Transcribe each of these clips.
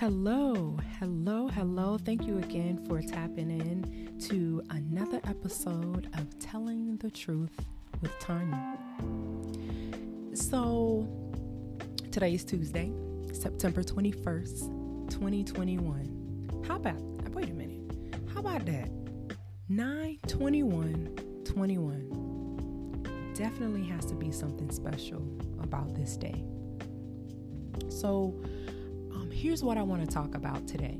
Hello, hello, hello. Thank you again for tapping in to another episode of Telling the Truth with Tanya. So, today is Tuesday, September 21st, 2021. How about, wait a minute, how about that? 9 21 21. Definitely has to be something special about this day. So, here's what I want to talk about today.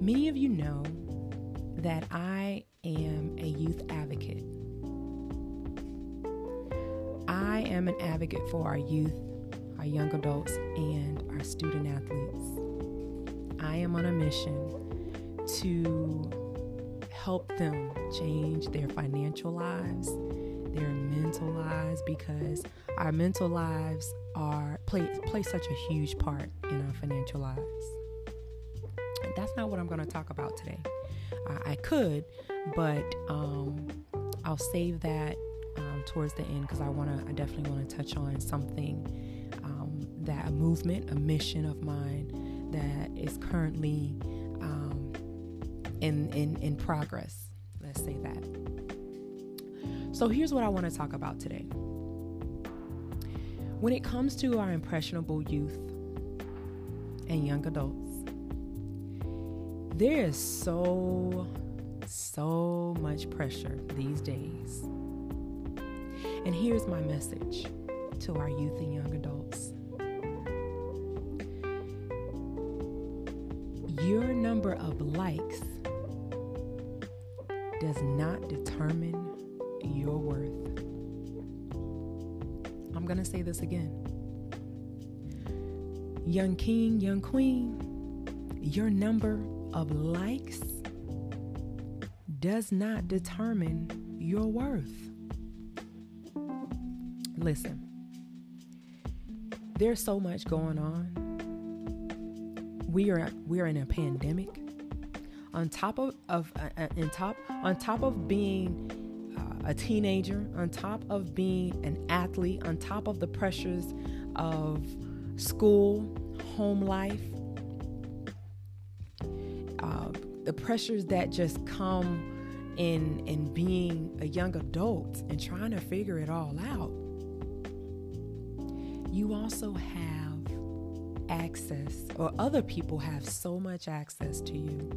Many of you know that I am a youth advocate. I am an advocate for our youth, our young adults, and our student athletes. I am on a mission to help them change their financial lives, their mental lives, because our mental lives are play play such a huge part in our financial lives. That's not what I'm going to talk about today. I, I could, but um, I'll save that um, towards the end because I want to. I definitely want to touch on something um, that a movement, a mission of mine that is currently um, in in in progress. Let's say that. So here's what I want to talk about today. When it comes to our impressionable youth and young adults, there is so, so much pressure these days. And here's my message to our youth and young adults Your number of likes does not determine your worth. I'm going to say this again. Young king, young queen, your number of likes does not determine your worth. Listen, there's so much going on. We are we are in a pandemic. On top of, of uh, uh in top on top of being a teenager, on top of being an athlete, on top of the pressures of school, home life, uh, the pressures that just come in in being a young adult and trying to figure it all out. You also have access, or other people have so much access to you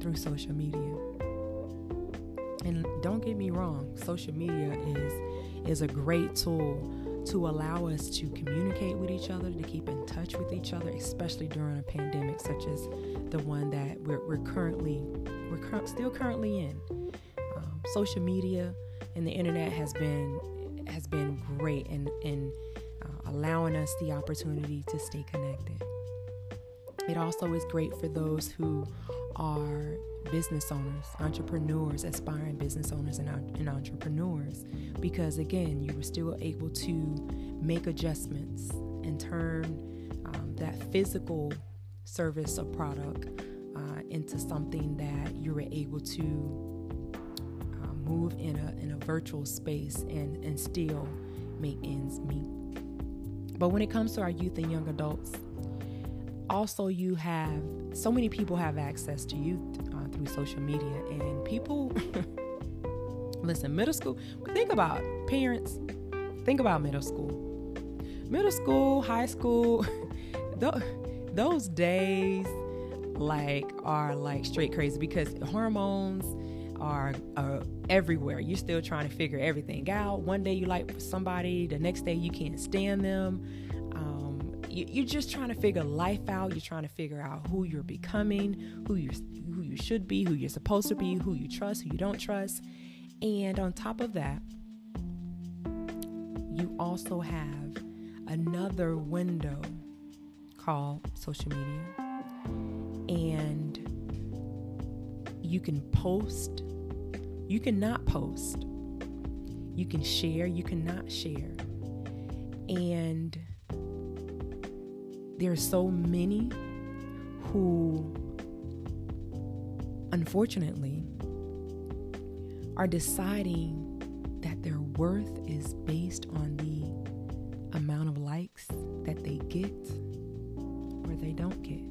through social media. And don't get me wrong, social media is is a great tool to allow us to communicate with each other, to keep in touch with each other, especially during a pandemic such as the one that we're, we're currently we're cur- still currently in. Um, social media and the internet has been has been great in in uh, allowing us the opportunity to stay connected. It also is great for those who are business owners, entrepreneurs, aspiring business owners, and, and entrepreneurs. Because again, you were still able to make adjustments and turn um, that physical service or product uh, into something that you were able to uh, move in a, in a virtual space and, and still make ends meet. But when it comes to our youth and young adults, also you have so many people have access to youth uh, through social media and people listen middle school think about parents think about middle school. Middle school high school those days like are like straight crazy because hormones are, are everywhere. You're still trying to figure everything out. One day you like somebody the next day you can't stand them you, are just trying to figure life out. You're trying to figure out who you're becoming, who you who you should be, who you're supposed to be, who you trust, who you don't trust. And on top of that, you also have another window called social media. And you can post, you cannot post, you can share, you cannot share. And there are so many who, unfortunately, are deciding that their worth is based on the amount of likes that they get or they don't get.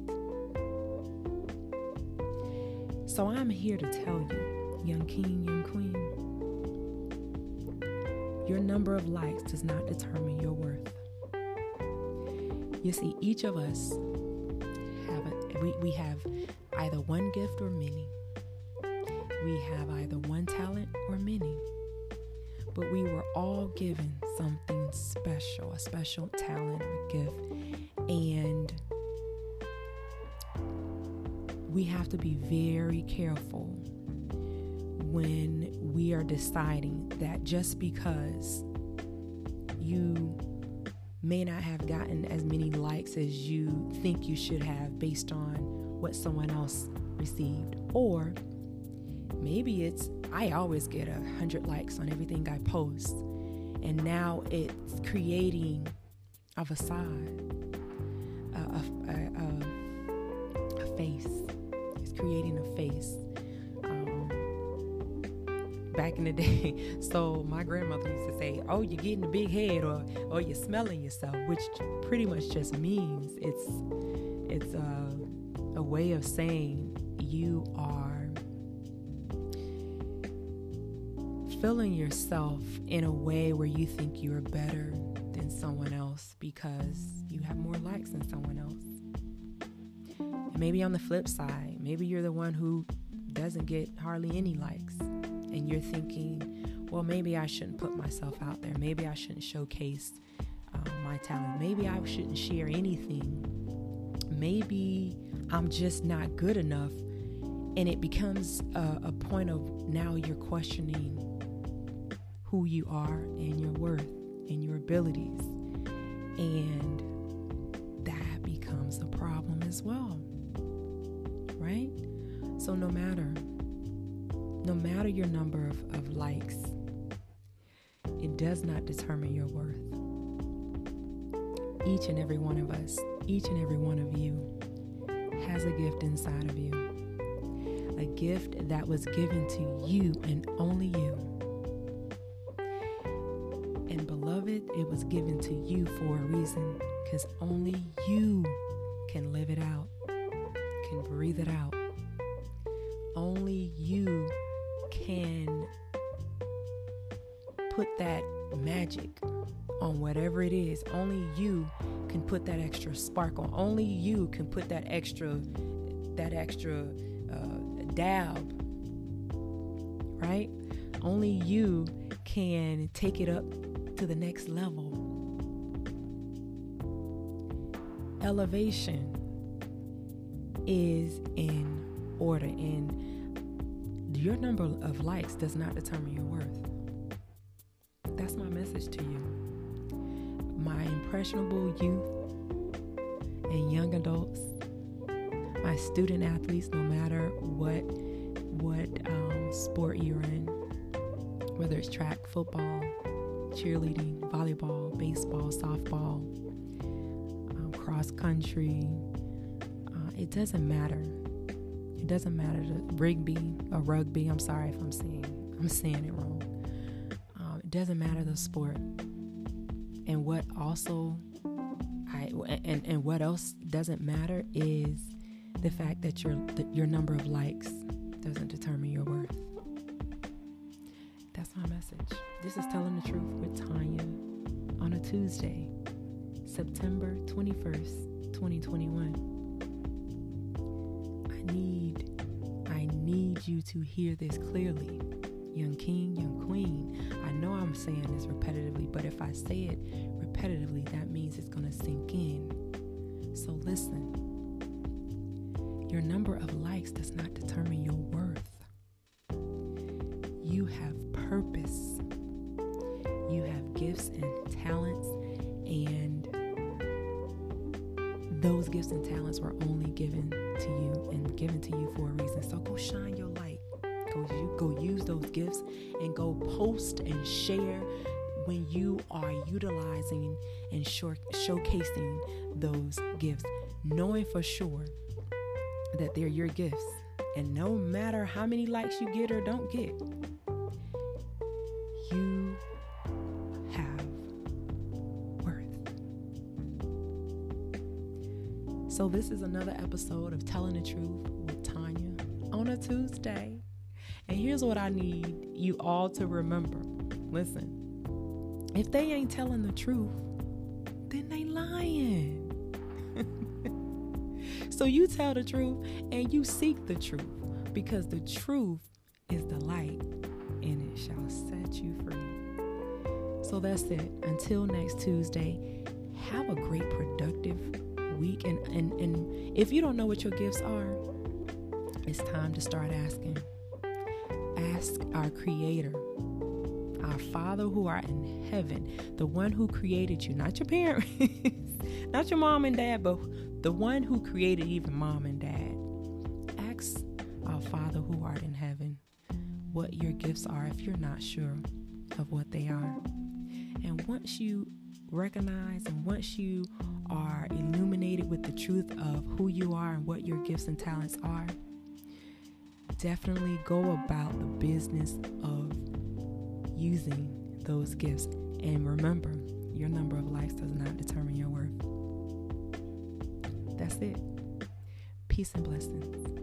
So I'm here to tell you, young king, young queen, your number of likes does not determine your worth. You see, each of us have a, we, we have either one gift or many. We have either one talent or many. But we were all given something special, a special talent or gift. And we have to be very careful when we are deciding that just because you may not have gotten as many likes as you think you should have based on what someone else received. Or maybe it's, I always get a hundred likes on everything I post. And now it's creating a facade, a, a, a, a face. It's creating a face back in the day. So my grandmother used to say, "Oh, you're getting a big head," or "or you're smelling yourself," which pretty much just means it's it's a, a way of saying you are filling yourself in a way where you think you're better than someone else because you have more likes than someone else. And maybe on the flip side, maybe you're the one who doesn't get hardly any likes and you're thinking, well, maybe I shouldn't put myself out there. Maybe I shouldn't showcase uh, my talent. Maybe I shouldn't share anything. Maybe I'm just not good enough. And it becomes a, a point of now you're questioning who you are and your worth and your abilities. And that becomes a problem as well. Right? So, no matter no matter your number of, of likes, it does not determine your worth. Each and every one of us, each and every one of you, has a gift inside of you. A gift that was given to you and only you. And beloved, it was given to you for a reason because only you can live it out, can breathe it out. Only you can put that magic on whatever it is. Only you can put that extra sparkle. Only you can put that extra that extra uh, dab. Right? Only you can take it up to the next level. Elevation is in order and your number of likes does not determine your worth. That's my message to you. My impressionable youth and young adults, my student athletes, no matter what what um, sport you're in, whether it's track, football, cheerleading, volleyball, baseball, softball, um, cross country, uh, it doesn't matter it doesn't matter to Rigby or rugby. I'm sorry if I'm saying I'm saying it wrong. Um, it doesn't matter the sport. And what also I and and what else doesn't matter is the fact that your that your number of likes doesn't determine your worth. That's my message. This is telling the truth with Tanya on a Tuesday, September 21st, 2021. Need I need you to hear this clearly. Young king, young queen. I know I'm saying this repetitively, but if I say it repetitively, that means it's going to sink in. So listen. Your number of likes does not determine your worth. You have purpose. You have gifts and talents and those gifts and talents were only given to you and given to you for a reason. So go shine your light. Go, you, go use those gifts and go post and share when you are utilizing and short, showcasing those gifts, knowing for sure that they're your gifts. And no matter how many likes you get or don't get, So, this is another episode of Telling the Truth with Tanya on a Tuesday. And here's what I need you all to remember listen, if they ain't telling the truth, then they lying. so you tell the truth and you seek the truth because the truth is the light and it shall set you free. So that's it. Until next Tuesday, have a great productive week. And, and, and if you don't know what your gifts are, it's time to start asking. Ask our Creator, our Father who are in heaven, the one who created you, not your parents, not your mom and dad, but the one who created even mom and dad. Ask our Father who art in heaven what your gifts are if you're not sure of what they are. And once you recognize and once you are illuminated with the truth of who you are and what your gifts and talents are, definitely go about the business of using those gifts. And remember, your number of likes does not determine your worth. That's it. Peace and blessings.